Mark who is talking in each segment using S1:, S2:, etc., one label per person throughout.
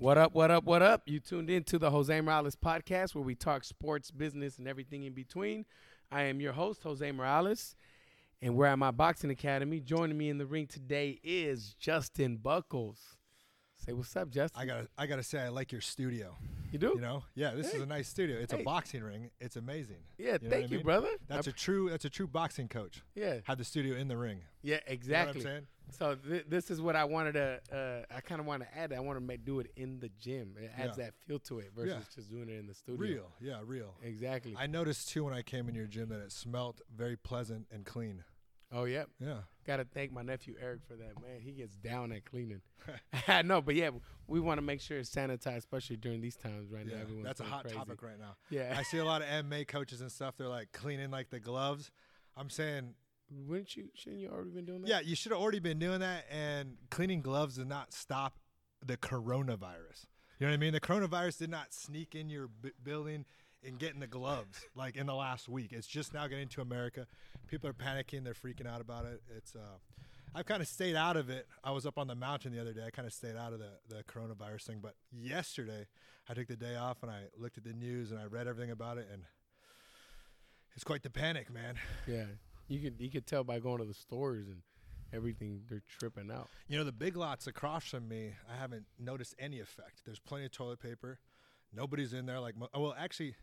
S1: What up, what up, what up? You tuned in to the Jose Morales podcast where we talk sports, business, and everything in between. I am your host, Jose Morales, and we're at my boxing academy. Joining me in the ring today is Justin Buchholz. Say what's up, Justin.
S2: I gotta, I gotta say, I like your studio.
S1: you do?
S2: You know, yeah, this
S1: Hey.
S2: is a nice studio. It's
S1: Hey.
S2: a boxing ring. It's amazing.
S1: yeah,
S2: know
S1: thank you,
S2: mean?
S1: brother.
S2: That's a true, that's a true boxing coach.
S1: yeah,
S2: Had the studio in the ring.
S1: yeah,
S2: You know
S1: exactly.
S2: what I'm saying?
S1: So th- this is what I wanted to. Uh, I kind of want to add. I want to make do it in the gym. It adds
S2: Yeah.
S1: that feel to it versus
S2: Yeah.
S1: just doing it in the studio.
S2: Real, yeah, real.
S1: Exactly.
S2: I noticed too when I came in your gym that it smelt very pleasant and clean.
S1: Oh yeah.
S2: Yeah.
S1: Got to thank my nephew Eric for that, man. He gets down at cleaning. no, but yeah, we want to make sure it's sanitized, especially during these times right now.
S2: Yeah,
S1: Everyone's
S2: that's a hot
S1: crazy.
S2: topic right now.
S1: Yeah.
S2: I see a lot of MMA coaches and stuff. They're like cleaning like the gloves. I'm saying,
S1: Wouldn't you? Shouldn't you already been doing that?
S2: yeah, you should have already been doing that. And cleaning gloves does not stop the coronavirus. You know what I mean? The coronavirus did not sneak in your b- building and getting the gloves like in the last week. It's just now getting to America. People are panicking. They're freaking out about it. It's uh, I've kind of stayed out of it. I was up on the mountain the other day. I kind of stayed out of the, the coronavirus thing. But yesterday, I took the day off and I looked at the news and I read everything about it. And it's quite the panic, man.
S1: Yeah. You could you could tell by going to the stores and everything. They're tripping out.
S2: You know, the big lots across from me, I haven't noticed any effect. There's plenty of toilet paper. Nobody's in there like well, actually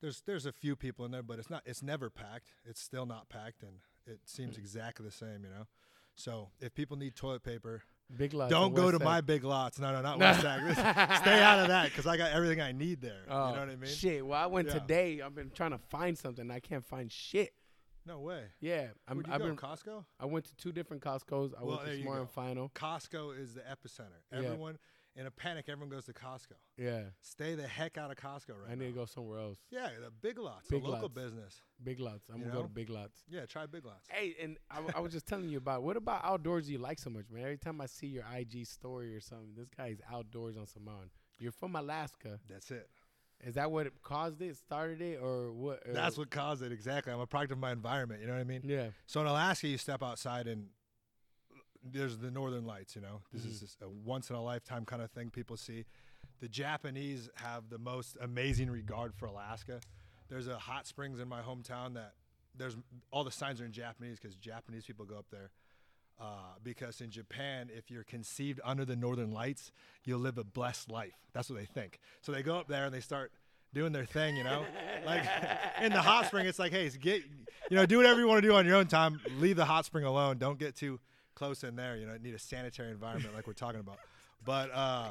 S2: there's there's a few people in there, but it's not it's never packed. It's still not packed and it seems mm. exactly the same, you know. So, if people need toilet paper,
S1: Big lots.
S2: don't go to my big lots. No, no, not
S1: No.
S2: West. Stay out of that cuz I got everything I need there.
S1: Oh,
S2: you know what I mean?
S1: Shit. Well, I went
S2: Yeah.
S1: today. I've been trying to find something. I can't find shit.
S2: No way.
S1: Yeah. I'm,
S2: Where'd you
S1: I've
S2: go?
S1: been.
S2: Costco?
S1: I went to two different Costco's. I
S2: Well,
S1: went to Smart and Final.
S2: Costco is the epicenter.
S1: Yeah.
S2: In a panic, everyone goes to Costco.
S1: Yeah.
S2: Stay the heck out of Costco right
S1: I
S2: now.
S1: need to go somewhere else.
S2: Yeah, the big lots,
S1: Big
S2: the local
S1: lots.
S2: business.
S1: Big lots. I'm
S2: You
S1: gonna go to? Big Lots.
S2: Yeah, try big lots.
S1: Hey, and I was just telling you about what about outdoors you like so much, man? Every time I see your IG story or something, this guy's outdoors on some mountain. You're from Alaska.
S2: That's it.
S1: Is that what caused it, started it, or what? or-
S2: That's what caused it exactly. I'm a product of my environment. You know what I mean?
S1: Yeah.
S2: So in Alaska, you step outside and there's the northern lights. You know, this
S1: Mm-hmm.
S2: is just a once in a lifetime kind of thing people see. The Japanese have the most amazing regard for Alaska. There's a hot springs in my hometown that there's all the signs are in Japanese because Japanese people go up there. Uh, because in Japan, if you're conceived under the northern lights, you'll live a blessed life. That's what they think. So they go up there and they start doing their thing, you know? like in the hot spring, it's like, hey, get, you know, do whatever you want to do on your own time. Leave the hot spring alone. Don't get too close in there. You know, need a sanitary environment like we're talking about. But, uh,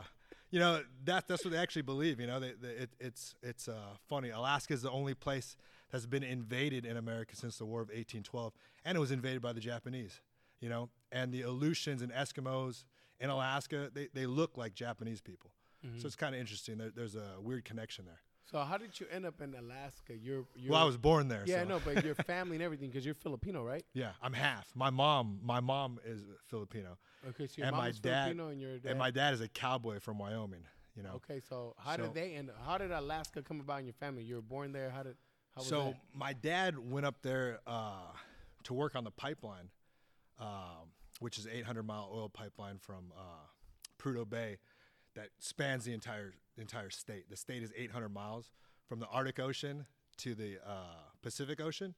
S2: you know, that, that's what they actually believe. You know, they, they, it, it's, it's uh, funny. Alaska is the only place that's been invaded in America since the War of 1812, and it was invaded by the Japanese you know, and the Aleutians and Eskimos in Alaska, they, they look like Japanese people. So it's kind of interesting. There, there's a weird connection there.
S1: So how did you end up in Alaska? You're, you're
S2: Well, I was born there.
S1: yeah,
S2: so.
S1: no, but your family and everything because you're Filipino, right?
S2: Yeah, I'm half. My mom, my mom is Filipino,
S1: Okay, so your
S2: and
S1: mom
S2: my dad,
S1: Filipino and your dad.
S2: and my dad is a cowboy from Wyoming. You know,
S1: okay, so how
S2: So-
S1: did they end? How did Alaska come about in your family? You were born there. How did? How was
S2: so
S1: that?
S2: my dad went up there uh, to work on the pipeline, um, which is 800 mile oil pipeline from uh, Prudhoe Bay that spans the entire entire state. The state is 800 miles from the Arctic Ocean to the uh, Pacific Ocean,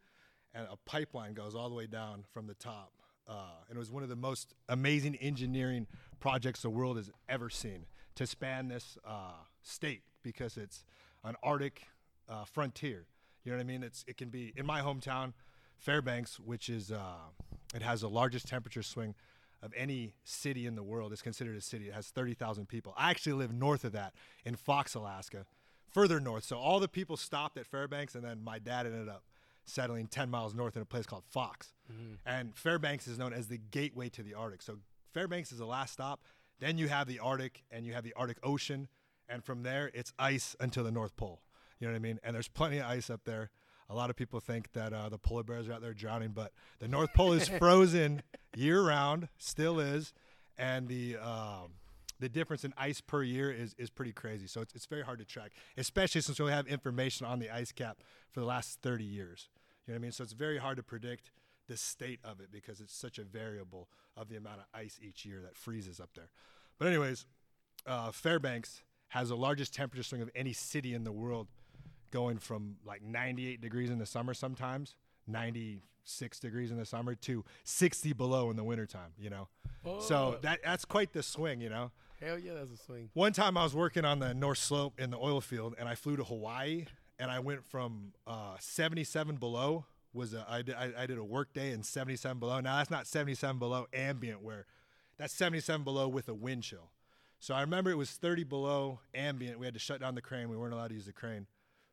S2: and a pipeline goes all the way down from the top. Uh, and it was one of the most amazing engineering projects the world has ever seen to span this uh, state because it's an Arctic uh, frontier. You know what I mean? It's it can be in my hometown, Fairbanks, which is uh, it has the largest temperature swing of any city in the world. is considered a city. It has 30,000 people. I actually live north of that in Fox, Alaska, further north. So all the people stopped at Fairbanks, and then my dad ended up settling 10 miles north in a place called Fox. Mm-hmm. And Fairbanks is known as the gateway to the Arctic. So Fairbanks is the last stop. Then you have the Arctic, and you have the Arctic Ocean, and from there it's ice until the North Pole. You know what I mean? And there's plenty of ice up there. A lot of people think that uh, the polar bears are out there drowning, but the North Pole is frozen year round, still is, and the um, the difference in ice per year is, is pretty crazy. So it's, it's very hard to track, especially since we only have information on the ice cap for the last 30 years. You know what I mean? So it's very hard to predict the state of it because it's such a variable of the amount of ice each year that freezes up there. But anyways, uh, Fairbanks has the largest temperature swing of any city in the world, going from like 98 degrees in the summer sometimes, 96 degrees in the summer to 60 below in the wintertime, you know. So
S1: Oh.
S2: that that's quite the swing, you know.
S1: Hell yeah, that's a swing.
S2: One time I was working on the North Slope in the oil field, and I flew to Hawaii, and I went from uh, 77 below was a, I, did, I, I did a work day in 77 below. Now that's not 77 below ambient, where that's 77 below with a wind chill. So I remember it was 30 below ambient. We had to shut down the crane. We weren't allowed to use the crane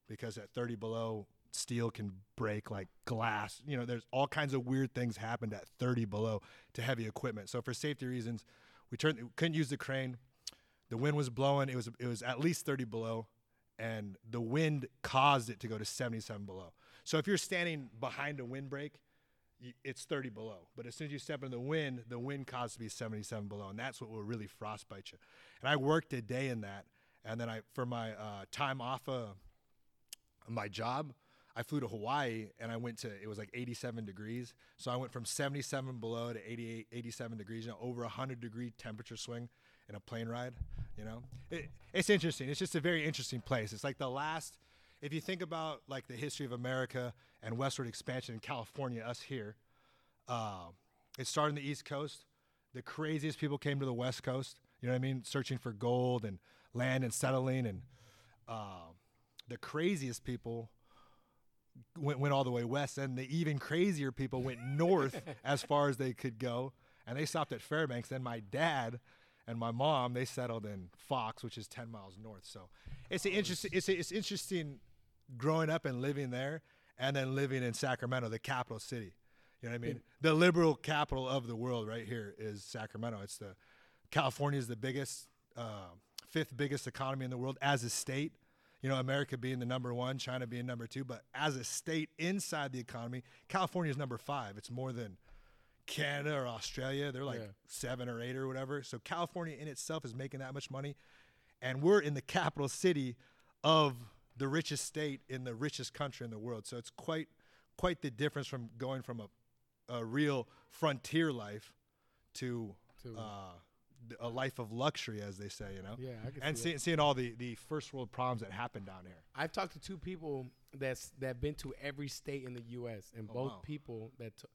S2: because at 30 below, steel can break like glass. You know, there's all kinds of weird things happened at 30 below to heavy equipment. So for safety reasons, we turned couldn't use the crane. The wind was blowing. It was it was at least 30 below, and the wind caused it to go to 77 below. So if you're standing behind a windbreak, it's 30 below. But as soon as you step in the wind, the wind caused to be 77 below, and that's what will really frostbite you. And I worked a day in that, and then I for my uh, time off of my job, I flew to Hawaii and I went to it was like 87 degrees. So I went from 77 below to 88, 87 degrees. You know, over a hundred degree temperature swing in a plane ride. You know, it, it's interesting. It's just a very interesting place. It's like the last. If you think about like the history of America and westward expansion in California, us here, uh, it started on the East Coast. The craziest people came to the West Coast. You know what I mean? Searching for gold and land and settling, and uh, the craziest people went went all the way west, and the even crazier people went north as far as they could go, and they stopped at Fairbanks. And my dad and my mom they settled in Fox, which is ten miles north. So it's an interesting. It's it's interesting growing up and living there, and then living in Sacramento, the capital city. You know what I mean? The liberal capital of the world, right here, is Sacramento. It's the California is the biggest, uh, fifth biggest economy in the world as a state. You know, America being the number one, China being number two, but as a state inside the economy, California is number five. It's more than Canada or Australia. They're like
S1: Yeah.
S2: seven or eight or whatever. So California in itself is making that much money, and we're in the capital city of the richest state in the richest country in the world. So it's quite quite the difference from going from a a real frontier life to
S1: To-
S2: uh, a life of luxury, as they say. You know,
S1: Yeah, I can
S2: and
S1: see
S2: see, seeing all the the first world problems that happen down here.
S1: I've talked to two people that's that've been to every state in the U.S. and
S2: Oh,
S1: both
S2: wow.
S1: people that t-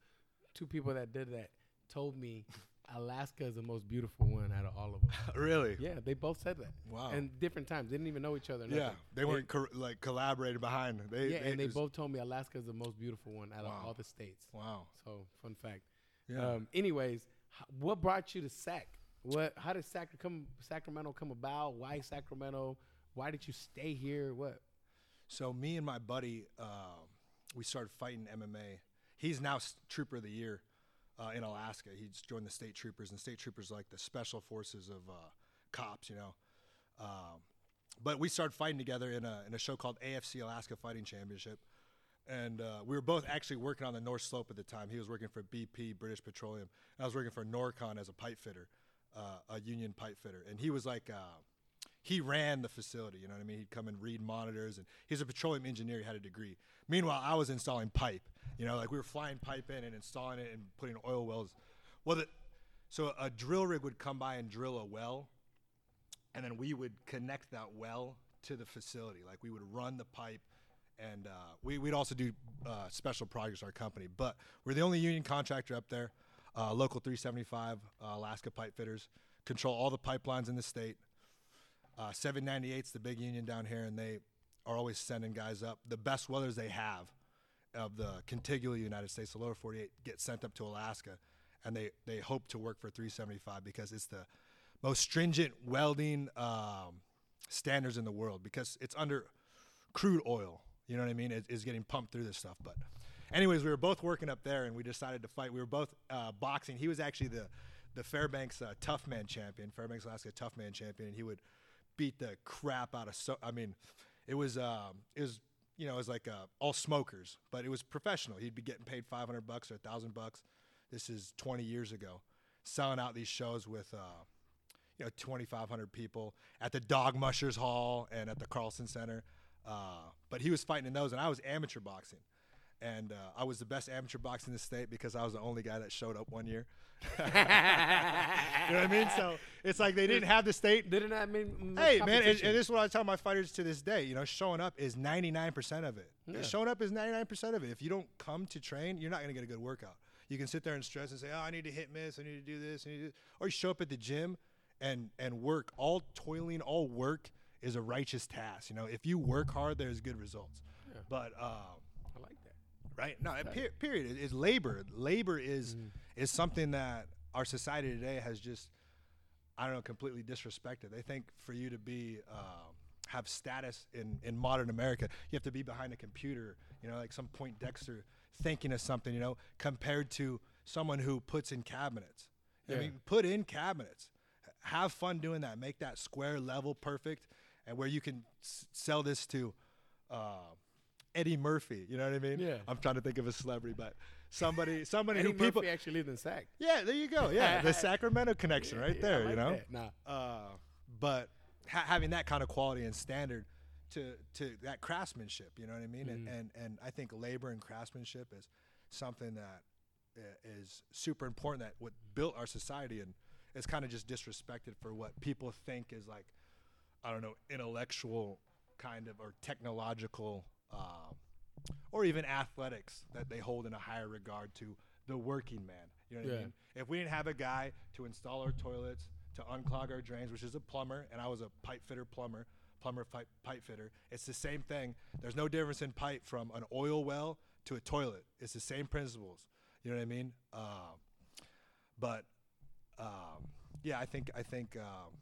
S1: two people that did that told me Alaska is the most beautiful one out of all of them.
S2: really?
S1: yeah, they both said that.
S2: Wow.
S1: And different times. They didn't even know each other.
S2: Yeah,
S1: nothing.
S2: they weren't like collaborated behind. They,
S1: yeah, and they
S2: just-
S1: both told me Alaska is the most beautiful one out
S2: Wow.
S1: of all the states.
S2: Wow.
S1: So, fun fact.
S2: Yeah.
S1: Um, anyways, h- what brought you to Sac? What? How did Sac come, Sacramento come about? Why Sacramento? Why did you stay here? What?
S2: So me and my buddy, uh, we started fighting MMA. He's now Trooper of the Year uh, in Alaska. He's joined the state troopers, and state troopers are like the special forces of uh, cops, you know. Um, but we started fighting together in a in a show called AFC Alaska Fighting Championship, and uh, we were both actually working on the North Slope at the time. He was working for BP, British Petroleum, I was working for Norcon as a pipe fitter, uh, a union pipe fitter, and he was like. Uh, he ran the facility. You know what I mean? He'd come and read monitors, and he's a petroleum engineer. He had a degree. Meanwhile, I was installing pipe. You know, like we were flying pipe in and installing it and putting oil wells. Well, the, so a drill rig would come by and drill a well, and then we would connect that well to the facility. Like we would run the pipe, and uh, we, we'd also do uh, special projects. Our company, but we're the only union contractor up there. Uh, local 375 uh, Alaska Pipe Fitters control all the pipelines in the state. Uh, 798's the big union down here, and they are always sending guys up. The best weathers they have of the contiguous United States, the lower 48, get sent up to Alaska, and they, they hope to work for 375 because it's the most stringent welding um, standards in the world because it's under crude oil. You know what I mean? It, it's getting pumped through this stuff. But, anyways, we were both working up there, and we decided to fight. We were both uh, boxing. He was actually the the Fairbanks uh, Tough Man champion, Fairbanks Alaska Tough Man champion, and he would beat the crap out of. So I mean, it was um, it was you know it was like uh, all smokers, but it was professional. He'd be getting paid 500 bucks or thousand bucks. This is 20 years ago, selling out these shows with. Uh, you know, 2,500 people at the Dog Mushers Hall and at the Carlson Center. Uh, but he was fighting in those, and I was amateur boxing. And uh, I was the best amateur boxer in the state because I was the only guy that showed up one year. you know what I mean? So it's like they didn't have the state.
S1: Didn't that mean?
S2: Hey man, and, and this is what I tell my fighters to this day. You know, showing up is 99% of it.
S1: Yeah.
S2: Showing up is 99% of it. If you don't come to train, you're not gonna get a good workout. You can sit there and stress and say, "Oh, I need to hit miss. I need to do this." I need to or you show up at the gym and and work. All toiling, all work is a righteous task. You know, if you work hard, there's good results.
S1: Yeah.
S2: But um,
S1: I.
S2: right? No, per- period. It- It's labor. Labor is is something that our society today has just, I don't know, completely disrespected. They think for you to be um have status in in modern America, you have to be behind a computer. You know, like some Poindexter thinking of something. You know, compared to someone who puts in cabinets. I mean, put in cabinets. Have fun doing that. Make that square level perfect, and where you can s- sell this to. Uh, Eddie Murphy, you know what I mean?
S1: Yeah.
S2: I'm trying to think of a celebrity, but somebody, somebody
S1: Eddie
S2: who people.
S1: Actually lived in Sac.
S2: Yeah, there you go. Yeah, the Sacramento connection right
S1: Yeah,
S2: there.
S1: like
S2: you know.
S1: that. Nah.
S2: Uh, but ha- having that kind of quality and standard to to that craftsmanship, you know what I mean? And,
S1: Mhm.
S2: and and I think labor and craftsmanship is something that is super important. That what built our society and is kind of just disrespected for what people think is like, I don't know, intellectual kind of or technological. Um, or even athletics that they hold in a higher regard to the working man. You know what I mean? If we didn't have a guy to install our toilets, to unclog our drains, which is a plumber, and I was a pipe fitter plumber, plumber pipe, pipe fitter, it's the same thing. There's no difference in pipe from an oil well to a toilet. It's the same principles. You know what I mean? Um, but um, yeah, I think I think um,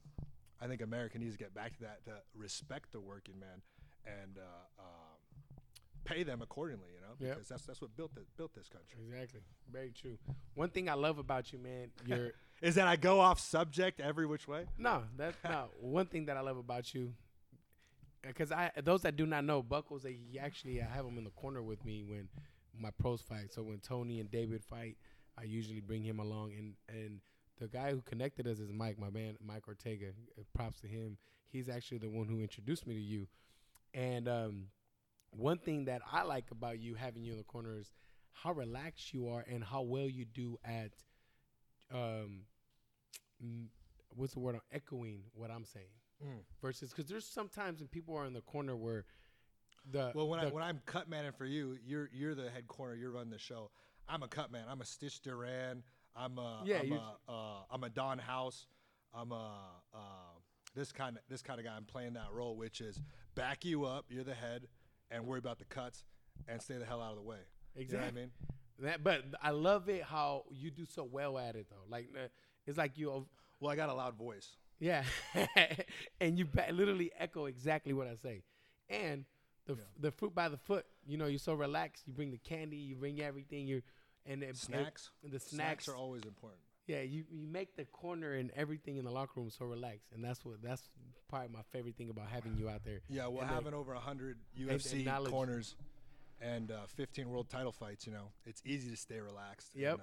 S2: I think America needs to get back to that to respect the working man and uh, um, pay them accordingly. You know,
S1: Yep.
S2: because that's that's what built this, built this country.
S1: Exactly. Very true. One thing I love about you, man, you're
S2: Is that I go off subject every which way?
S1: no, that's no. One thing that I love about you, because I those that do not know, Buchholz, they actually I have him in the corner with me when my pros fight. So when Tony and David fight, I usually bring him along, and and the guy who connected us is Mike, my man, Mike Ortega. Uh, Props to him. He's actually the one who introduced me to you, and um, one thing that I like about you having you in the corner is how relaxed you are and how well you do at um what's the word on echoing what I'm saying
S2: Mm.
S1: versus because there's sometimes when people are in the corner where the
S2: Well, when I when I'm cut manning for you, you're you're the head corner. You're running the show. I'm a cut man. I'm a Stitch Duran. I'm a
S1: Yeah,
S2: I'm a uh, I'm a Don House. I'm a uh, this kind of this kind of guy. I'm playing that role, which is back you up. You're the head, and worry about the cuts and stay the hell out of the way. You know I
S1: Exactly.
S2: mean?
S1: that, but I love it how you do so well at it though like uh, it's like you
S2: Well, I got a loud voice.
S1: yeah and you literally echo exactly what I say and the f the fruit by the foot you know you're so relaxed you bring the candy you bring everything you and it-
S2: Snacks.
S1: and the
S2: Snacks
S1: snacks
S2: are always important.
S1: Yeah, you, you make the corner and everything in the locker room so relaxed, and that's what that's probably my favorite thing about having you out there.
S2: Yeah, well,
S1: And they-
S2: having over 100 UFC corners and uh, 15 world title fights, you know, it's easy to stay relaxed.
S1: Yep.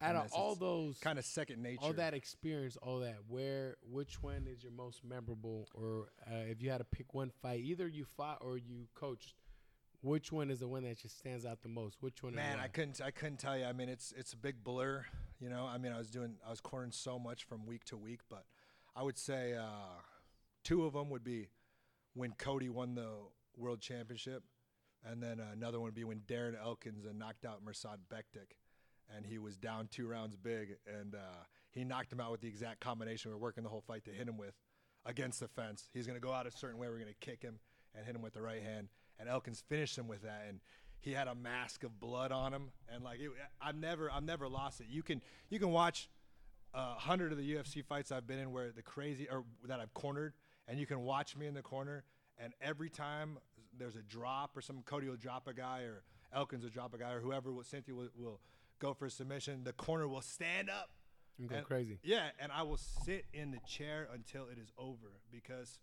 S2: And, uh,
S1: Out of all those,
S2: kind of second nature.
S1: all that experience, all that, where which one is your most memorable, or uh, if you had to pick one fight, either you fought or you coached, which one is the one that just stands out the most? Which one?
S2: Man? I couldn't. I couldn't tell you. I mean, it's it's a big blur. You know, I mean, I was doing. I was cornering so much from week to week, but I would say uh, two of them would be when Cody won the world championship, and then another one would be when Darren Elkins knocked out Mirsad Bektic, and he was down two rounds big, and uh, he knocked him out with the exact combination we were working the whole fight to hit him with against the fence. He's going to go out a certain way. We're going to kick him and hit him with the right hand. And Elkins finished him with that, and he had a mask of blood on him, and like it, I've never, I've never lost it. You can, you can watch a hundred of the UFC fights I've been in where the crazy or that I've cornered, and you can watch me in the corner, and every time there's a drop or some Cody will drop a guy or Elkins will drop a guy or whoever will Cynthia will, will go for a submission, the corner will stand up
S1: You go
S2: and-
S1: crazy.
S2: yeah, and I will sit in the chair until it is over because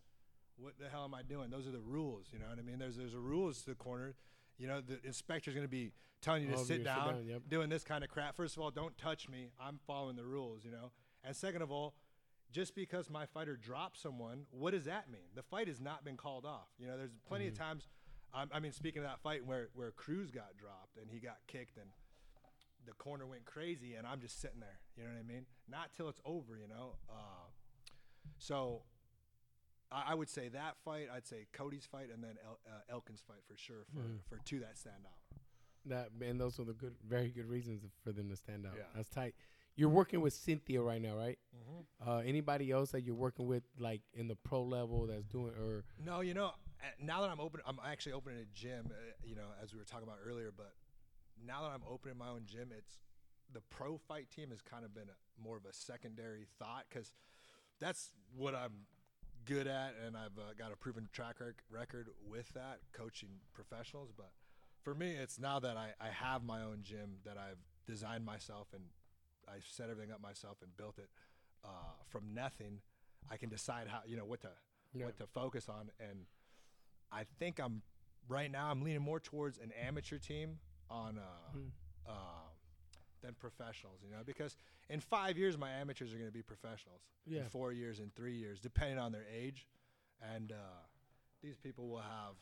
S2: what the hell am I doing? Those are the rules, you know what I mean? There's there's a rules to the corner. You know, the inspector's going to be telling you to
S1: Oh,
S2: sit
S1: you sit
S2: down,
S1: down, yep.
S2: doing this kind of crap. First of all, don't touch me. I'm following the rules, you know. And second of all, just because my fighter drops someone, what does that mean? The fight has not been called off. You know, there's plenty
S1: Mm-hmm.
S2: of times I, I mean, speaking of that fight where where Cruz got dropped and he got kicked and the corner went crazy and I'm just sitting there. You know what I mean? Not till it's over. You know. Uh, so I, I would say that fight. I'd say Cody's fight and then El, uh, Elkin's fight for sure for
S1: Mhm.
S2: for two that stand out.
S1: That and those are the good, very good reasons for them to stand out.
S2: Yeah.
S1: That's tight. You're working with Cynthia right now, right?
S2: Mm-hmm.
S1: Uh, anybody else that you're working with, like in the pro level, that's doing or
S2: No, you know, now that I'm open, I'm actually opening a gym. Uh, you know, as we were talking about earlier, but now that I'm opening my own gym, it's the pro fight team has kind of been a, more of a secondary thought because that's what I'm good at, and I've uh, got a proven track rec- record with that coaching professionals. But for me, it's now that I, I have my own gym that I've designed myself and I set everything up myself and built it uh, from nothing. I can decide how you know what to
S1: Yeah.
S2: what to focus on, and I think I'm right now. I'm leaning more towards an amateur team on uh,
S1: Hmm.
S2: uh, than professionals. You know, because in five years my amateurs are going to be professionals.
S1: Yeah.
S2: In four years, in three years, depending on their age, and uh, these people will have,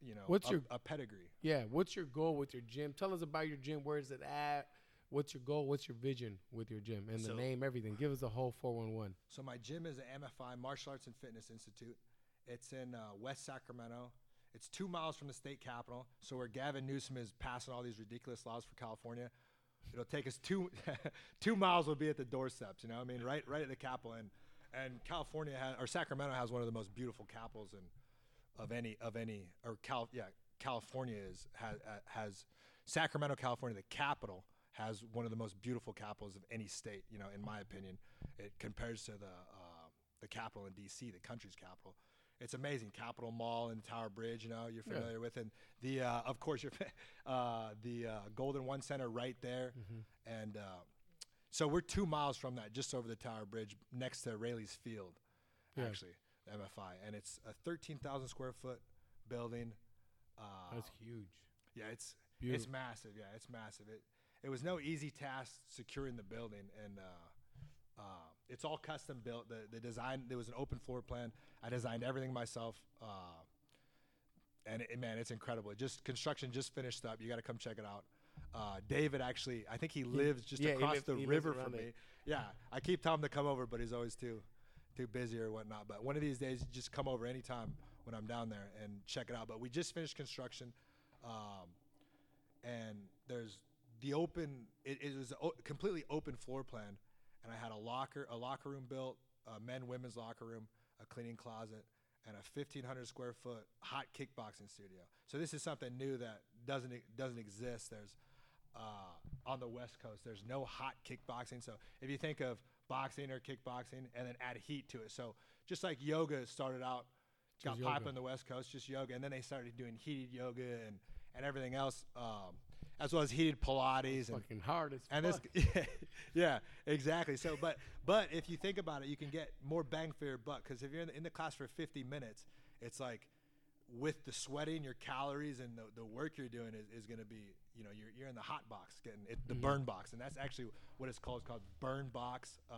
S2: you know,
S1: What's
S2: a,
S1: your-
S2: a pedigree.
S1: yeah? What's your goal with your gym? Tell us about your gym. Where is it at? What's your goal? What's your vision with your gym and the name, everything? Give us a whole four one one.
S2: So my gym is the MFI Martial Arts and Fitness Institute. It's in uh, West Sacramento. It's two miles from the state capitol. So where Gavin Newsom is passing all these ridiculous laws for California, it'll take us two two miles. Will be at the doorsteps. You know, I mean, right right at the capitol. And and California has, or Sacramento has one of the most beautiful capitals in of any of any or Cal yeah California is has has Sacramento California the capital has one of the most beautiful capitals of any state you know in my opinion it compares to the uh, the capital in DC the country's capital it's amazing Capitol Mall and Tower Bridge you know you're
S1: Yeah.
S2: familiar with and the uh, of course you're uh, the uh, Golden One Center right there and uh, so we're two miles from that just over the Tower Bridge next to Raley's Field
S1: Yeah.
S2: actually MFI and it's a 13,000 square foot building uh,
S1: That's huge.
S2: yeah, it's
S1: Beautiful.
S2: it's massive. Yeah, it's massive. It it was no easy task securing the building, and uh, it's all custom built. The the design there was an open floor plan. I designed everything myself, uh, and it, man, it's incredible. It just construction just finished up. You got to come check it out. Uh, David actually, I think he lives just
S1: yeah,
S2: across
S1: lives-
S2: the river from
S1: there.
S2: me. Yeah, I keep telling him to come over, but he's always too too busy or whatnot. But one of these days, just come over anytime when I'm down there and check it out. But we just finished construction, um, and there's the open. It, it was a o- completely open floor plan, and I had a locker, a locker room built, a men women's locker room, a cleaning closet, and a 1,500 square foot hot kickboxing studio. So this is something new that doesn't doesn't exist. There's uh, on the West Coast. There's no hot kickboxing. So if you think of boxing or kickboxing, and then add heat to it, so just like yoga started out, got popular on the West Coast, just yoga, and then they started doing heated yoga and and everything else, um, as well as heated Pilates and
S1: Fucking hard as
S2: and this, yeah, yeah, exactly. So, but but if you think about it, you can get more bang for your buck because if you're in the, in the class for 50 minutes, it's like with the sweating, your calories, and the, the work you're doing is, is going to be, you know, you're, you're in the hot box, getting it, the burn box, and that's actually what it's called. It's called burn box, uh,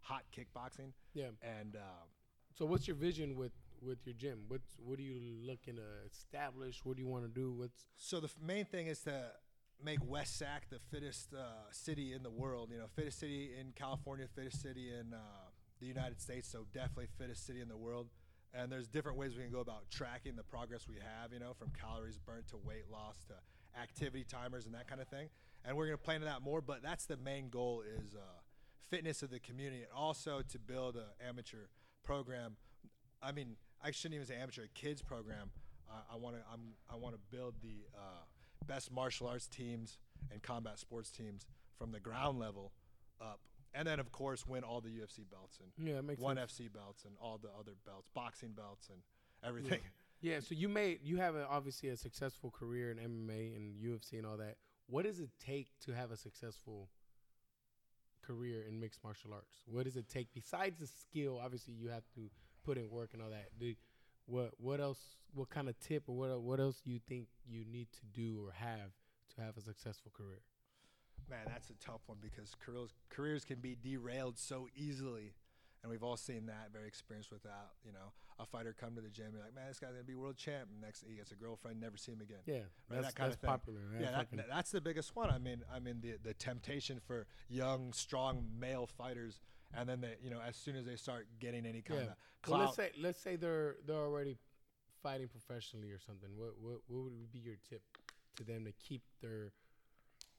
S2: hot kickboxing,
S1: yeah.
S2: and uh,
S1: So what's your vision with with your gym? What's what are you looking to establish? What do you want to do? What's
S2: So the f- main thing is to make West Sac the fittest uh, city in the world. You know, fittest city in California, fittest city in uh, the United States. So definitely fittest city in the world. And there's different ways we can go about tracking the progress we have. You know, from calories burnt to weight loss to activity timers and that kind of thing. And we're going to play into that more. But that's the main goal is uh, fitness of the community, and also to build an amateur program. I mean, I shouldn't even say amateur, a kids program. I want to I'm I want to build the uh, best martial arts teams and combat sports teams from the ground level up, and then of course win all the UFC belts and
S1: yeah, makes
S2: one
S1: sense.
S2: FC belts and all the other belts, boxing belts and everything.
S1: Yeah, so you made you have a, obviously a successful career in MMA and UFC and all that. What does it take to have a successful career in mixed martial arts? What does it take besides the skill? Obviously, you have to put in work and all that. Do, what what else? What kind of tip or what what else do you think you need to do or have to have a successful career?
S2: Man, that's a tough one because careers careers can be derailed so easily. And we've all seen that, very experienced with that. You know, a fighter come to the gym, you're like, man, this guy's gonna be world champ. And next, he gets a girlfriend, never see him again.
S1: Yeah,
S2: Right,
S1: that's,
S2: that kind
S1: that's
S2: of thing.
S1: popular. Man.
S2: Yeah, that, that's the biggest one. I mean, I mean the the temptation for young, strong male fighters, and then they, you know, as soon as they start getting any kind
S1: Yeah.
S2: of
S1: well,
S2: clout,
S1: let's say let's say they're they're already fighting professionally or something. What what what would be your tip to them to keep their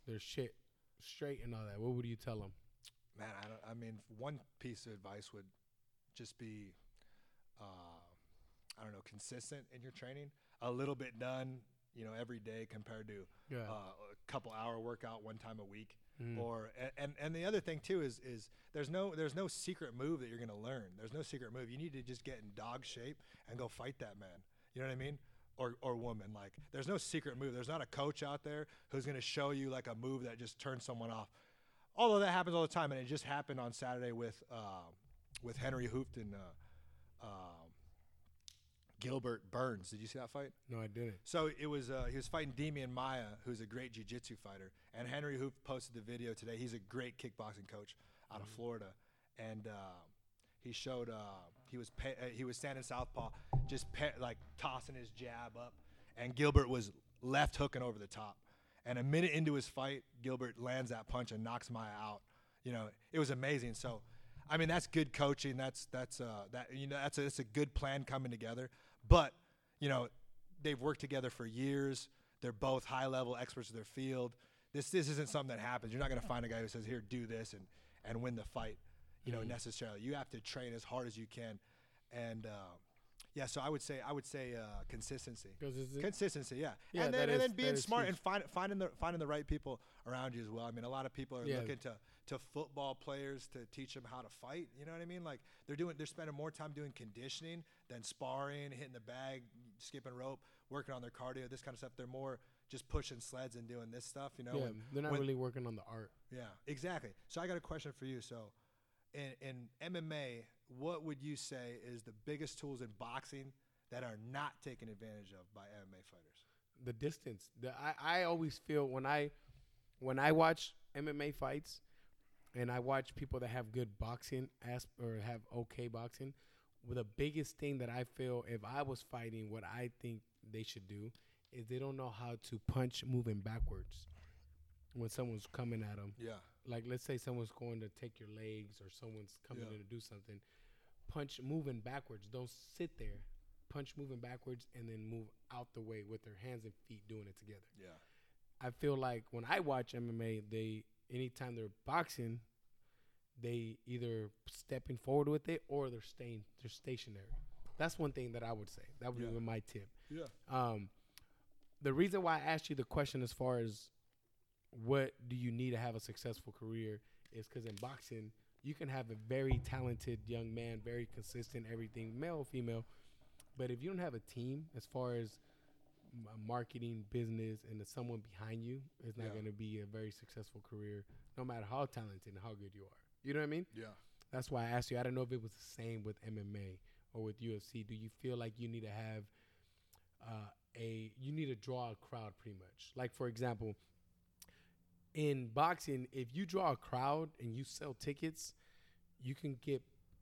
S1: their shit straight and all that? What would you tell them?
S2: man, I, don't, I mean, one piece of advice would just be, uh, I don't know, consistent in your training, a little bit done, you know, every day compared to
S1: Yeah.
S2: uh, a couple hour workout one time a week.
S1: Mm.
S2: Or and and the other thing too is is there's no there's no secret move that you're gonna learn. There's no secret move. You need to just get in dog shape and go fight that man. You know what I mean? Or or woman. Like there's no secret move. There's not a coach out there who's gonna show you like a move that just turns someone off. Although that happens all the time, and it just happened on Saturday with uh, with Henry Hooft and uh, um Gilbert Burns. Did you see that fight?
S1: no, I didn't.
S2: So it was uh, he was fighting Demian Maya, who's a great jiu-jitsu fighter, and Henry Hooft posted the video today. He's a great kickboxing coach out of Florida, and uh, he showed uh, he was pa- uh, he was standing southpaw, just pa- like tossing his jab up, and Gilbert was left hooking over the top. And a minute into his fight, Gilbert lands that punch and knocks Maya out. You know, it was amazing. So, I mean, that's good coaching. That's that's uh, that you know that's a, that's a good plan coming together. But you know, they've worked together for years. They're both high level experts of their field. This this isn't something that happens. You're not going to find a guy who says, "Here, do this," and and win the fight. You know, necessarily. You have to train as hard as you can, and uh, yeah. So I would say I would say uh, consistency.
S1: 'Cause it's a-
S2: Consistency, yeah,
S1: Yeah,
S2: and then and
S1: is-
S2: then being smart
S1: huge.
S2: and find, finding the finding the right people around you as well. I mean, a lot of people are
S1: Yeah.
S2: looking to to football players to teach them how to fight. You know what I mean? Like they're doing they're spending more time doing conditioning than sparring, hitting the bag, skipping rope, working on their cardio, this kind of stuff. They're more just pushing sleds and doing this stuff. You know?
S1: yeah,
S2: when-
S1: they're not
S2: when-
S1: really working on the art.
S2: yeah, exactly. So I got a question for you. So, in, in MMA, what would you say is the biggest tools in boxing that are not taken advantage of by MMA fighters?
S1: the distance. The, I, I always feel when I when I watch MMA fights and I watch people that have good boxing as or have okay boxing, well, the biggest thing that I feel if I was fighting, what I think they should do is they don't know how to punch moving backwards when someone's coming at them.
S2: Yeah,
S1: Like let's say someone's going to take your legs or someone's coming
S2: Yeah.
S1: in to do something. Punch moving backwards. Don't sit there. Punch moving backwards and then move out the way with their hands and feet doing it together.
S2: yeah,
S1: I feel like when I watch MMA, they anytime they're boxing, they either stepping forward with it or they're staying they're stationary. That's one thing that I would say. That would
S2: Yeah.
S1: be my tip.
S2: yeah,
S1: Um, the reason why I asked you the question as far as what do you need to have a successful career is because in boxing you can have a very talented young man, very consistent, everything, male or female, but if you don't have a team as far as marketing, business, and someone behind you, it's not
S2: Yeah.
S1: going to be a very successful career, no matter how talented and how good you are. You know what I mean?
S2: yeah.
S1: That's why I asked you. I don't know if it was the same with MMA or with UFC. Do you feel like you need to have uh, a you need to draw a crowd pretty much? Like for example, in boxing, if you draw a crowd and you sell tickets, you can get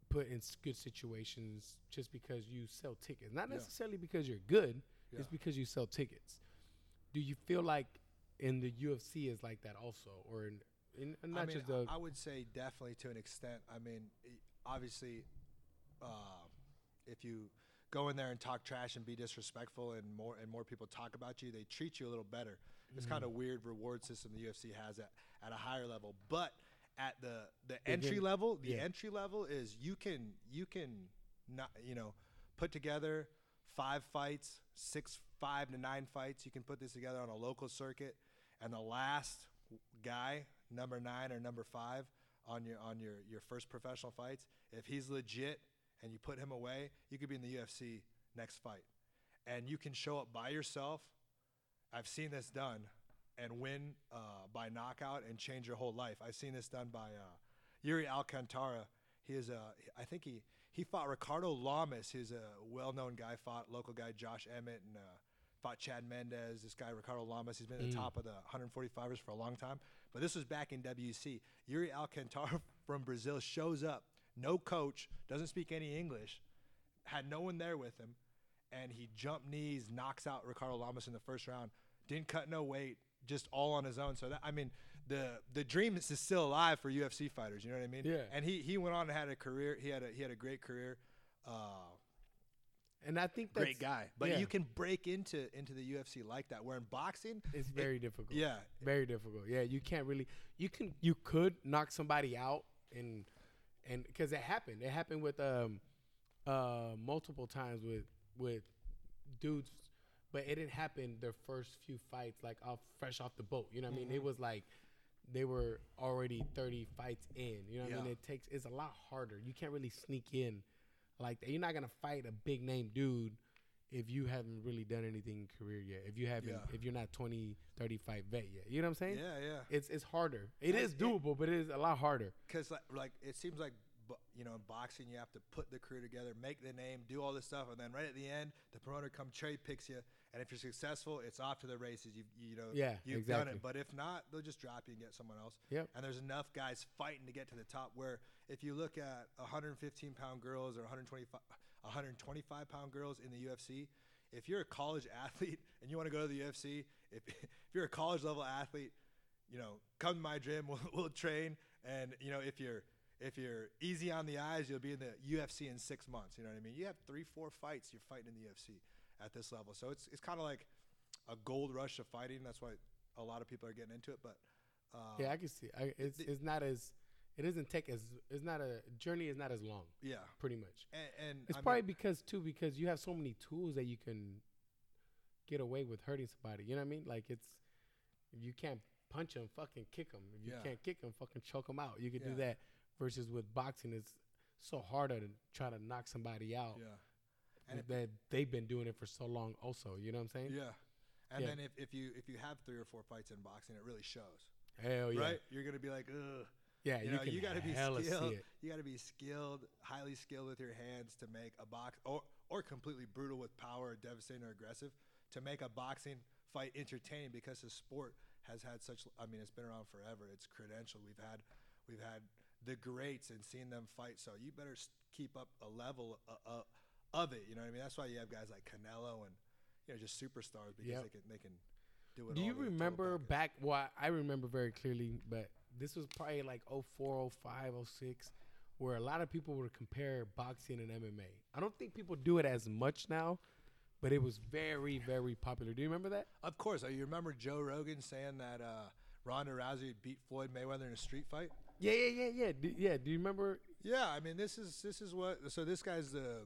S1: put in good situations just because you sell tickets. Not
S2: Yeah.
S1: necessarily because you're good.
S2: Yeah.
S1: It's because you sell tickets. Do you feel like in the UFC is like that also, or in, in not
S2: I mean,
S1: just the
S2: I would say definitely to an extent. I mean, obviously, uh, if you go in there and talk trash and be disrespectful, and more and more people talk about you, they treat you a little better. It's kind of weird reward system the UFC has at, at a higher level, but at the the entry
S1: Begin-
S2: level, the
S1: yeah.
S2: entry level is you can you can not you know put together five fights, six five to nine fights. You can put this together on a local circuit, and the last guy, number nine or number five on your on your your first professional fights, if he's legit and you put him away, you could be in the UFC next fight, and you can show up by yourself. I've seen this done, and win uh, by knockout and change your whole life. I've seen this done by uh, Yuri Alcantara. He is a, I think he he fought Ricardo Lamas. He's a well-known guy. Fought local guy Josh Emmett and uh, fought Chad Mendes. This guy Ricardo Lamas. He's been at the
S1: Mm.
S2: top of the 145ers for a long time. But this was back in WC. Yuri Alcantara from Brazil shows up, no coach, doesn't speak any English, had no one there with him, and he jumped knees, knocks out Ricardo Lamas in the first round. Didn't cut no weight, just all on his own. So that I mean, the the dream is still alive for UFC fighters. You know what I mean?
S1: Yeah.
S2: And he he went on and had a career. He had a he had a great career. Uh,
S1: And I think that's
S2: great guy. But
S1: yeah.
S2: you can break into into the UFC like that. Where in boxing,
S1: It's very difficult.
S2: yeah,
S1: very difficult. Yeah, you can't really. You can. You could knock somebody out and and because it happened. It happened with um uh multiple times with with dudes, but it didn't happen their first few fights like off fresh off the boat. You know what I mean? It was like they were already 30 fights in. You know what I mean? It takes it's a lot harder. You can't really sneak in like that. You're not gonna fight a big name dude if you haven't really done anything in career yet. If you haven't,
S2: Yeah.
S1: if you're not 20, 30 fight vet yet. You know what I'm saying?
S2: yeah, yeah.
S1: It's it's harder. It is
S2: it-
S1: doable, but it is a lot harder.
S2: because like, like it seems like you know in boxing you have to put the crew together make the name do all this stuff and then right at the end the promoter come cherry picks you and if you're successful it's off to the races you you know
S1: Yeah,
S2: you've done it but if not they'll just drop you and get someone else
S1: Yep.
S2: and there's enough guys fighting to get to the top where if you look at 115 pound girls or 125 125 pound girls in the UFC if you're a college athlete and you want to go to the UFC if, if you're a college level athlete you know, come to my gym. We'll, we'll train, and you know, if you're if you're easy on the eyes, you'll be in the UFC in six months. You know what I mean? You have three, four fights. You're fighting in the UFC at this level, so it's it's kind of like a gold rush of fighting. That's why a lot of people are getting into it. But uh,
S1: Yeah, I can see. I, it's it's not as it doesn't take as it's not a journey is not as long,
S2: yeah,
S1: pretty much.
S2: and, and
S1: It's
S2: I
S1: probably
S2: mean,
S1: because too because you have so many tools that you can get away with hurting somebody. You know what I mean? Like it's if you can't punch them, fucking kick them. If you
S2: Yeah.
S1: can't kick them, fucking choke them out. You could do that. Versus with boxing, it's so harder to try to knock somebody out.
S2: yeah, and
S1: that they've been doing it for so long. Also, you know what I'm saying?
S2: yeah, and
S1: Yeah.
S2: then if, if you if you have three or four fights in boxing, it really shows,
S1: Hell yeah.
S2: right? You're gonna be like, ugh.
S1: Yeah,
S2: you
S1: you,
S2: know,
S1: can
S2: you got to be skilled. You got to be skilled, highly skilled with your hands to make a box, or or completely brutal with power, or devastating or aggressive to make a boxing fight entertaining because the sport has had such. I mean, it's been around forever. It's credentialed. We've had we've had the greats and seen them fight. So you better keep up a level uh, uh, of it. You know what I mean? That's why you have guys like Canelo and you know just superstars because
S1: Yep.
S2: they can they can do it.
S1: Do you
S2: with a total
S1: remember back? Well, I remember very clearly, but this was probably like 04, 05, 06, where a lot of people would compare boxing and MMA. I don't think people do it as much now, but it was very, very popular. Do you remember that?
S2: Of course. uh, You remember Joe Rogan saying that uh, Ronda Rousey beat Floyd Mayweather in a street fight?
S1: Yeah, yeah, yeah, yeah. Do, yeah. Do you remember?
S2: Yeah, I mean, this is this is what. So this guy's the,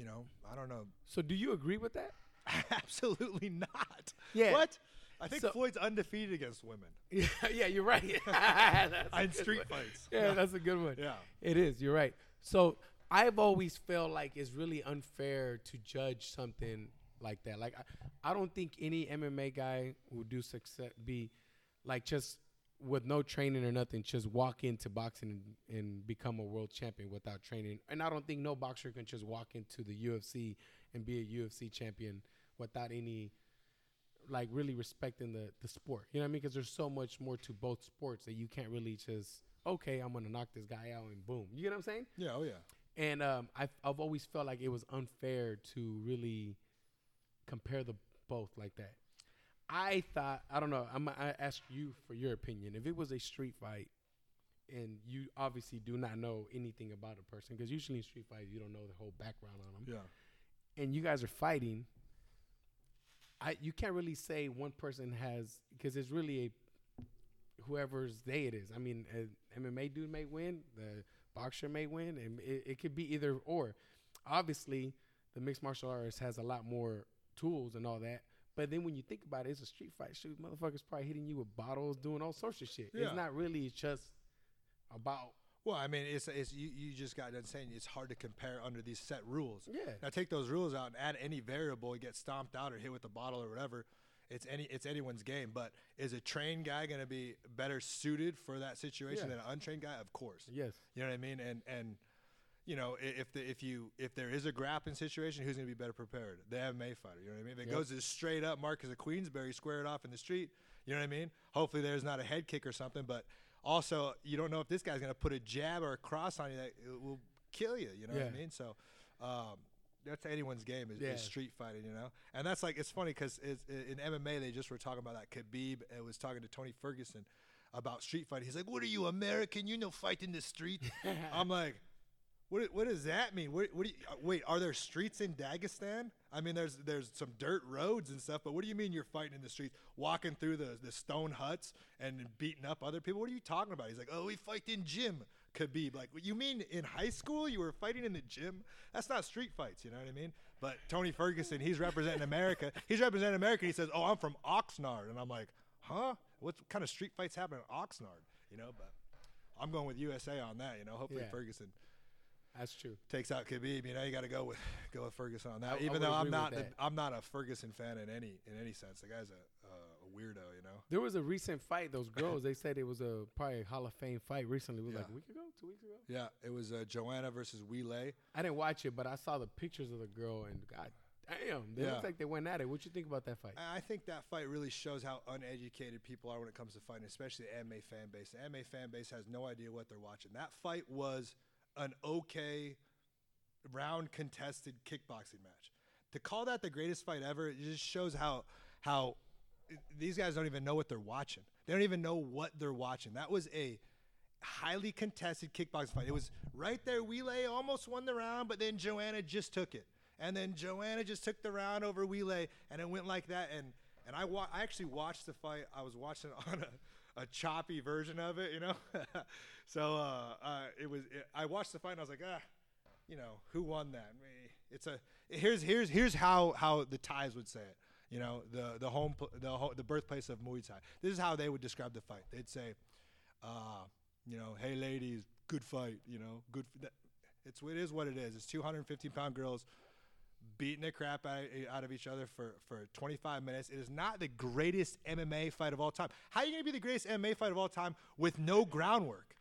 S2: you know, I don't know.
S1: So, do you agree with that?
S2: Absolutely not.
S1: Yeah.
S2: What? I think
S1: So-
S2: Floyd's undefeated against women
S1: Yeah, yeah. You're right.
S2: In street
S1: one.
S2: fights.
S1: Yeah, that's a good one.
S2: Yeah.
S1: It is. You're right. So I've always felt like it's really unfair to judge something like that. Like I, I don't think any MMA guy will do success be like just with no training or nothing, just walk into boxing and, and become a world champion without training. And I don't think no boxer can just walk into the UFC and be a UFC champion without any like really respecting the the sport. You know what I mean? Because there's so much more to both sports that you can't really just okay, I'm gonna knock this guy out and boom. You get what I'm saying?
S2: Yeah. Oh yeah.
S1: And um, I've I've always felt like it was unfair to really compare the both like that. I thought I don't know. I'm I ask you for your opinion. If it was a street fight, and you obviously do not know anything about a person, because usually in street fights you don't know the whole background on them
S2: Yeah.
S1: and you guys are fighting, I you can't really say one person has because it's really a whoever's day it is. I mean, uh, an MMA dude may win, the boxer may win, and it, it could be either or. Obviously, the mixed martial artist has a lot more tools and all that. But then when you think about it, it's a street fight. Shoot, motherfuckers probably hitting you with bottles, doing all sorts of shit.
S2: Yeah.
S1: It's not really just about
S2: Well, I mean, it's it's you, you just got done saying it's hard to compare under these set rules.
S1: Yeah.
S2: Now take those rules out and add any variable, get stomped out or hit with a bottle or whatever. It's any it's anyone's game. But is a trained guy going to be better suited for that situation
S1: Yeah.
S2: than an untrained guy? Of course.
S1: yes.
S2: You know what I mean? And and you know if the, if you if there is a grappling situation, who's going to be better prepared? The MMA fighter. You know what I mean? If it
S1: Yep.
S2: goes as straight up Marquess of Queensberry, square it off in the street. You know what I mean? Hopefully there's not a head kick or something, but also you don't know if this guy's gonna put a jab or a cross on you that will kill you. You know what I mean? So. Um, that's anyone's game is,
S1: Yeah.
S2: is street fighting, you know, and that's like it's funny because in MMA they just were talking about that Khabib and was talking to Tony Ferguson about street fighting. He's like, "What are you American? You know, fight in the street." I'm like, "What? What does that mean? What? What do you, uh, wait? Are there streets in Dagestan? I mean, there's there's some dirt roads and stuff, but what do you mean you're fighting in the streets, walking through the the stone huts and beating up other people? What are you talking about?" He's like, "Oh, we fight in gym." Khabib, like, you mean in high school you were fighting in the gym? That's not street fights, you know what I mean? But Tony Ferguson, he's representing America. He's representing America. He says, "Oh, I'm from Oxnard," and I'm like, "Huh? What kind of street fights happen in Oxnard?" You know, but I'm going with USA on that. You know, hopefully
S1: Yeah.
S2: Ferguson
S1: That's true.
S2: takes out Khabib. You know, you got to go with go with Ferguson on that.
S1: I
S2: Even
S1: would
S2: though I'm not the. I'm not a Ferguson fan in any in any sense. The guy's a, uh, a weirdo. You know.
S1: There was a recent fight. Those girls, they said it was a probably a Hall of Fame fight recently. It was like a week ago, two weeks ago.
S2: Yeah, it was uh, Joanna versus Weili.
S1: I didn't watch it, but I saw the pictures of the girl, and God damn, they
S2: Yeah.
S1: looked like they went at it. What you think about that fight?
S2: I I think that fight really shows how uneducated people are when it comes to fighting, especially the MMA fan base. The MMA fan base has no idea what they're watching. That fight was an okay round contested kickboxing match. To call that the greatest fight ever, it just shows how how these guys don't even know what they're watching. They don't even know what they're watching. That was a highly contested kickboxing fight. It was right there. Weili almost won the round, but then Joanna just took it. And then Joanna just took the round over Weili, and it went like that. And and I wa- I actually watched the fight. I was watching it on a, a choppy version of it, you know. so uh, uh, it was. It, I watched the fight, and I was like, ah, you know, who won that? It's a here's here's here's how how the ties would say it. You know, the the home the ho- the birthplace of Muay Thai. This is how they would describe the fight. They'd say, uh, you know, hey ladies, good fight. You know, good. F- that, it's it is what it is. It's 250 pound girls beating the crap out, out of each other for, for 25 minutes. It is not the greatest MMA fight of all time. How are you going to be the greatest MMA fight of all time with no groundwork?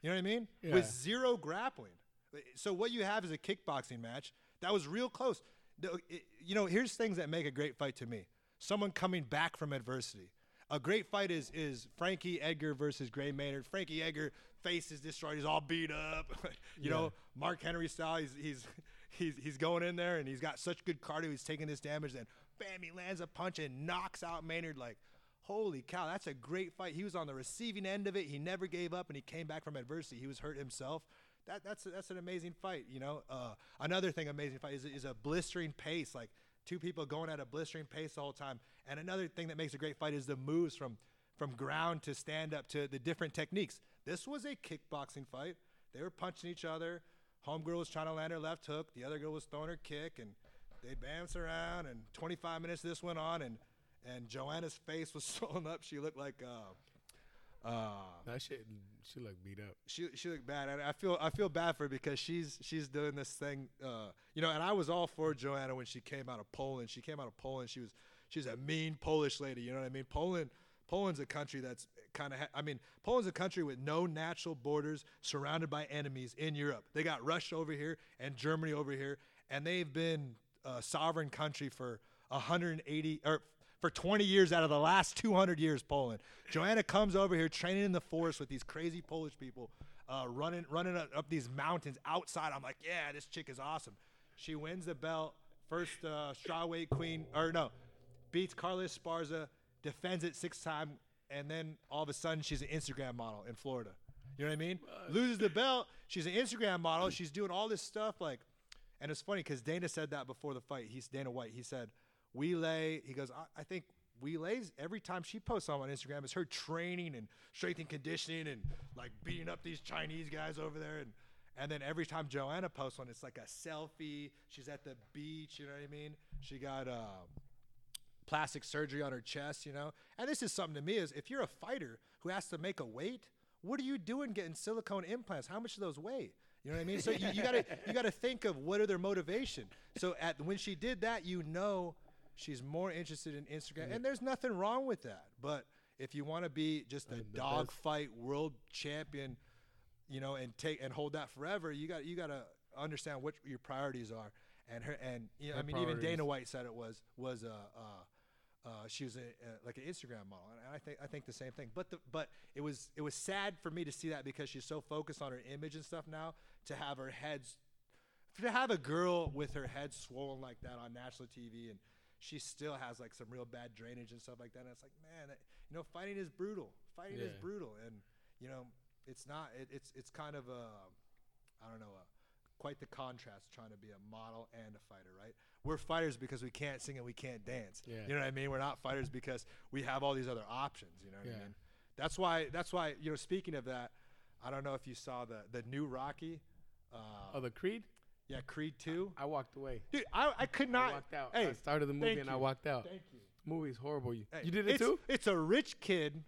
S2: You know what I mean?
S1: Yeah.
S2: With zero grappling. So what you have is a kickboxing match that was real close. You know, here's things that make a great fight to me. Someone coming back from adversity. A great fight is is Frankie Edgar versus Gray Maynard. Frankie Edgar face is destroyed. He's all beat up. you know, Mark Henry style. He's he's he's he's going in there and he's got such good cardio. He's taking this damage. Then bam, he lands a punch and knocks out Maynard. Like, holy cow, that's a great fight. He was on the receiving end of it. He never gave up and he came back from adversity. He was hurt himself. That that's that's an amazing fight. You know, uh, another thing amazing fight is is a blistering pace. Like two people going at a blistering pace the whole time. And another thing that makes a great fight is the moves from from ground to stand up to the different techniques. This was a kickboxing fight. They were punching each other. Homegirl was trying to land her left hook. The other girl was throwing her kick, and they bounced around. And 25 minutes this went on, and and Joanna's face was swollen up. She looked like uh, uh,
S1: That shit, she looked beat up.
S2: she she looked bad, and I feel I feel bad for her because she's she's doing this thing, uh, you know. And I was all for Joanna when she came out of Poland. She came out of Poland. She was she's a mean Polish lady. You know what I mean? Poland Poland's a country that's kind of ha- I mean Poland's a country with no natural borders, surrounded by enemies in Europe. They got Russia over here and Germany over here, and they've been a sovereign country for 180 or for 20 years out of the last 200 years, Poland. Joanna comes over here training in the forest with these crazy Polish people, uh, running running up, up these mountains outside. I'm like, yeah, this chick is awesome. She wins the belt, first uh, strawweight queen, or no, beats Carlos Esparza, defends it six time, and then all of a sudden she's an Instagram model in Florida. You know what I mean? Loses the belt. She's an Instagram model. She's doing all this stuff like, and it's funny because Dana said that before the fight. He's Dana White. He said, "Weili." He goes, "I, I think." Weili's every time she posts on Instagram, is her training and strength and conditioning and like beating up these Chinese guys over there. And and then every time Joanna posts one, it's like a selfie. She's at the beach. You know what I mean? She got uh, plastic surgery on her chest, you know. And this is something to me is if you're a fighter who has to make a weight, what are you doing getting silicone implants? How much do those weigh? You know what I mean? So you, you gotta you gotta think of what are their motivation. So at when she did that, you know she's more interested in Instagram, and there's nothing wrong with that. But if you want to be just a dogfight world champion, you know, and take and hold that forever, you got you got to understand what your priorities are. And her and you know, I
S1: Her
S2: mean, even. Dana White said it was was a. Uh, uh, she was a, uh, like an Instagram model, and I think I think the same thing. But the, but it was it was sad for me to see that because she's so focused on her image and stuff now to have her heads to have a girl with her head swollen like that on national TV and she still has like some real bad drainage and stuff like that. And it's like, man, you know, fighting is brutal. Fighting is brutal, and you know, it's not. It, it's it's kind of a, I don't know, a, quite the contrast trying to be a model and a fighter, right? We're fighters because we can't sing and we can't dance.
S1: Yeah.
S2: You know what I mean? We're not fighters because we have all these other options. You know what
S1: Yeah.
S2: I mean? That's why. That's why. You know, speaking of that, I don't know if you saw the the new Rocky. Uh,
S1: Oh, the Creed.
S2: yeah, Creed Two.
S1: I walked away.
S2: Dude, I, I could not.
S1: I walked out.
S2: Hey,
S1: I started the movie and I walked out.
S2: Thank you.
S1: Movie's horrible. You,
S2: Hey,
S1: you did it
S2: it's,
S1: too?
S2: It's a rich kid,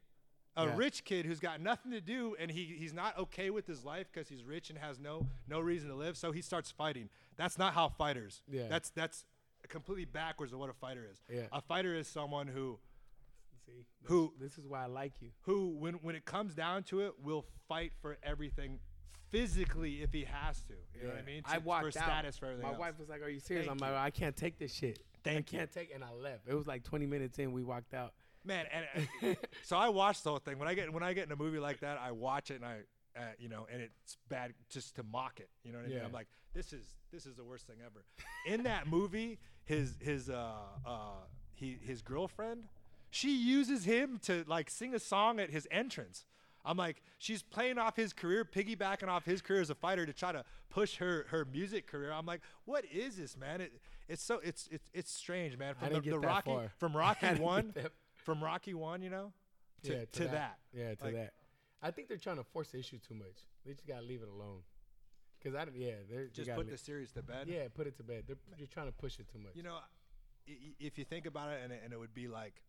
S2: a
S1: Yeah.
S2: rich kid who's got nothing to do, and he, he's not okay with his life because he's rich and has no no reason to live. So he starts fighting. That's not how fighters.
S1: Yeah.
S2: That's that's completely backwards of what a fighter is.
S1: Yeah.
S2: A fighter is someone who
S1: See,
S2: who
S1: this is why I like you.
S2: who when when it comes down to it will fight for everything physically if he has to. You know what I mean?
S1: I walked
S2: for
S1: out.
S2: status for everything
S1: My
S2: else.
S1: wife was like, "Are you serious?"
S2: Thank
S1: I'm
S2: you.
S1: like, "I can't take this shit.
S2: Thank
S1: I
S2: you.
S1: can't take." And I left. It was like 20 minutes in. We walked out.
S2: Man, and so I watch the whole thing. When I get when I get in a movie like that, I watch it and I, uh, you know, and it's bad just to mock it. You know what I mean? I'm like, this is this is the worst thing ever. In that movie, his his uh uh he his girlfriend, she uses him to like sing a song at his entrance. I'm like, she's playing off his career, piggybacking off his career as a fighter to try to push her her music career. I'm like, what is this, man? It, it's so it's it's it's strange, man. From the, the Rocky
S1: far.
S2: from Rocky one from Rocky One, you know, to,
S1: yeah,
S2: to, that.
S1: Yeah, to
S2: Like-
S1: that. I think they're trying to force the issue too much. They just gotta leave it alone. Cause I, don't. yeah, they're
S2: Just
S1: you
S2: put
S1: gotta
S2: the series to bed.
S1: Yeah, put it to bed. They're just trying to push it too much.
S2: You know, i- i- if you think about it, and it, and it would be like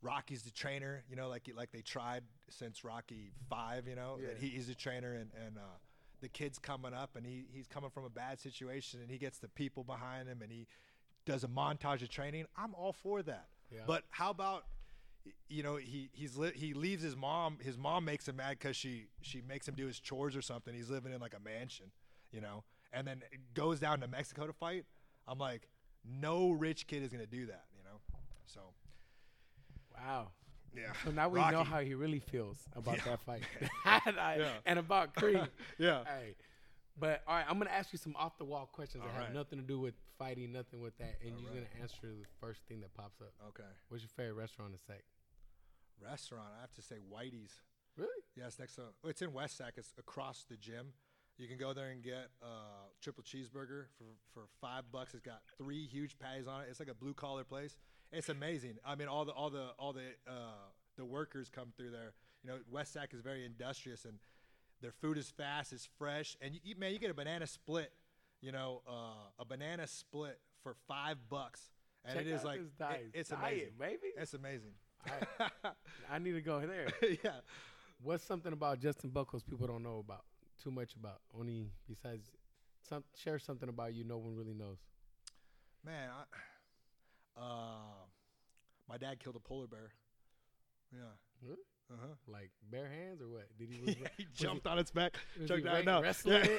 S2: Rocky's the trainer. You know, like like they tried since Rocky Five. You know, that
S1: Yeah.
S2: he, he's a trainer, and and uh, the kid's coming up, and he he's coming from a bad situation, and he gets the people behind him, and he does a montage of training. I'm all for that.
S1: Yeah.
S2: But how about you know he he's li- he leaves his mom. His mom makes him mad because she she makes him do his chores or something. He's living in like a mansion, you know, and then goes down to Mexico to fight. I'm like, no rich kid is gonna do that, you know. So
S1: wow.
S2: yeah.
S1: So now we know how he really feels about
S2: Yeah.
S1: that fight, and, I-
S2: Yeah.
S1: and about Creed.
S2: Yeah.
S1: Hey, but all right, I'm gonna ask you some off the wall questions that
S2: All
S1: have nothing to do with fighting, nothing with that, and
S2: All
S1: you're
S2: right.
S1: gonna answer the first thing that pops up.
S2: Okay.
S1: What's your favorite restaurant in Sac?
S2: Restaurant. I have to say Whitey's.
S1: Really?
S2: Yeah, it's next to. It's in West Sac. It's across the gym. You can go there and get a triple cheeseburger for for five bucks. It's got three huge patties on it. It's like a blue collar place. It's amazing. I mean, all the all the all the uh, the workers come through there. You know, West Sac is very industrious, and their food is fast, it's fresh, and you, man, you get a banana split. You know, uh, a banana split for five bucks, and
S1: Check
S2: it is like it- it's
S1: Diet,
S2: amazing.
S1: baby.
S2: It's amazing.
S1: I need to go there.
S2: yeah.
S1: What's something about Justin Buchholz people don't know about? Too much about. Only besides, some share something about you no one really knows.
S2: Man, I, uh, my dad killed a polar bear. Yeah.
S1: Really?
S2: Uh huh.
S1: Like bare hands or what? Did he? Was,
S2: Yeah, he
S1: was
S2: jumped on its back. choked
S1: he
S2: out. No,
S1: wrestling
S2: yeah.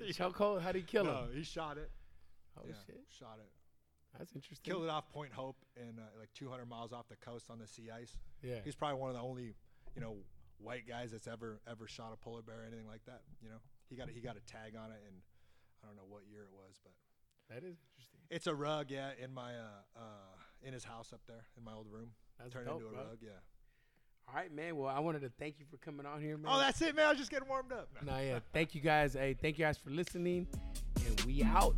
S1: it? Chokehold? How'd he kill it?
S2: no,
S1: him?
S2: he shot it.
S1: Oh
S2: yeah,
S1: shit,
S2: shot it.
S1: that's interesting.
S2: Killed it off Point Hope and uh, like 200 miles off the coast on the sea ice.
S1: Yeah.
S2: He's probably one of the only, you know, white guys that's ever ever shot a polar bear or anything like that. You know, he got a, he got a tag on it, and I don't know what year it was, but
S1: That is interesting.
S2: it's a rug. Yeah, in my uh, uh in his house up there in my old room.
S1: That's
S2: Turned
S1: dope,
S2: into a
S1: bro.
S2: rug. Yeah.
S1: All right, man. Well, I wanted to thank you for coming on here, man.
S2: Oh, that's it, man. I was just getting warmed up.
S1: No, yeah. Thank you guys. Hey, thank you guys for listening, and we out.